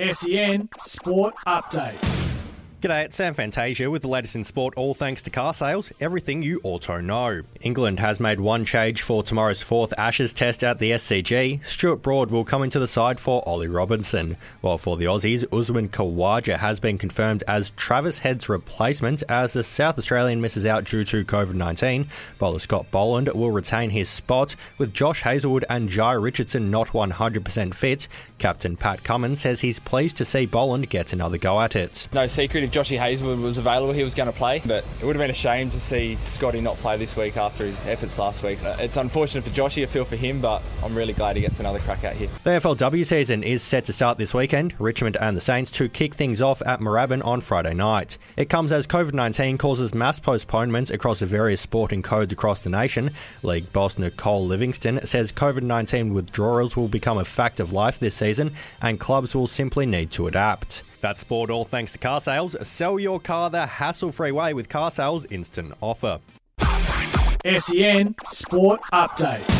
SEN Sport Update. G'day, it's Sam Fantasia with the latest in sport, all thanks to car sales, everything you auto know. England has made one change for tomorrow's fourth Ashes test at the SCG. Stuart Broad will come into the side for Ollie Robinson, while for the Aussies, Usman Khawaja has been confirmed as Travis Head's replacement as the South Australian misses out due to COVID 19. Bowler Scott Boland will retain his spot, with Josh Hazlewood and Jhye Richardson not 100% fit. Captain Pat Cummins says he's pleased to see Boland get another go at it. No secret if Joshy Hazlewood was available, he was going to play. But it would have been a shame to see Scotty not play this week after his efforts last week. Uh, it's unfortunate for Joshy, I feel for him, but I'm really glad he gets another crack out here. The AFLW season is set to start this weekend. Richmond and the Saints to kick things off at Moorabbin on Friday night. It comes as COVID 19 causes mass postponements across the various sporting codes across the nation. League boss Nicole Livingstone says COVID 19 withdrawals will become a fact of life this season and clubs will simply need to adapt. That's sport all thanks to car sales. Sell your car the hassle free way with car sales instant offer. SEN Sport Update.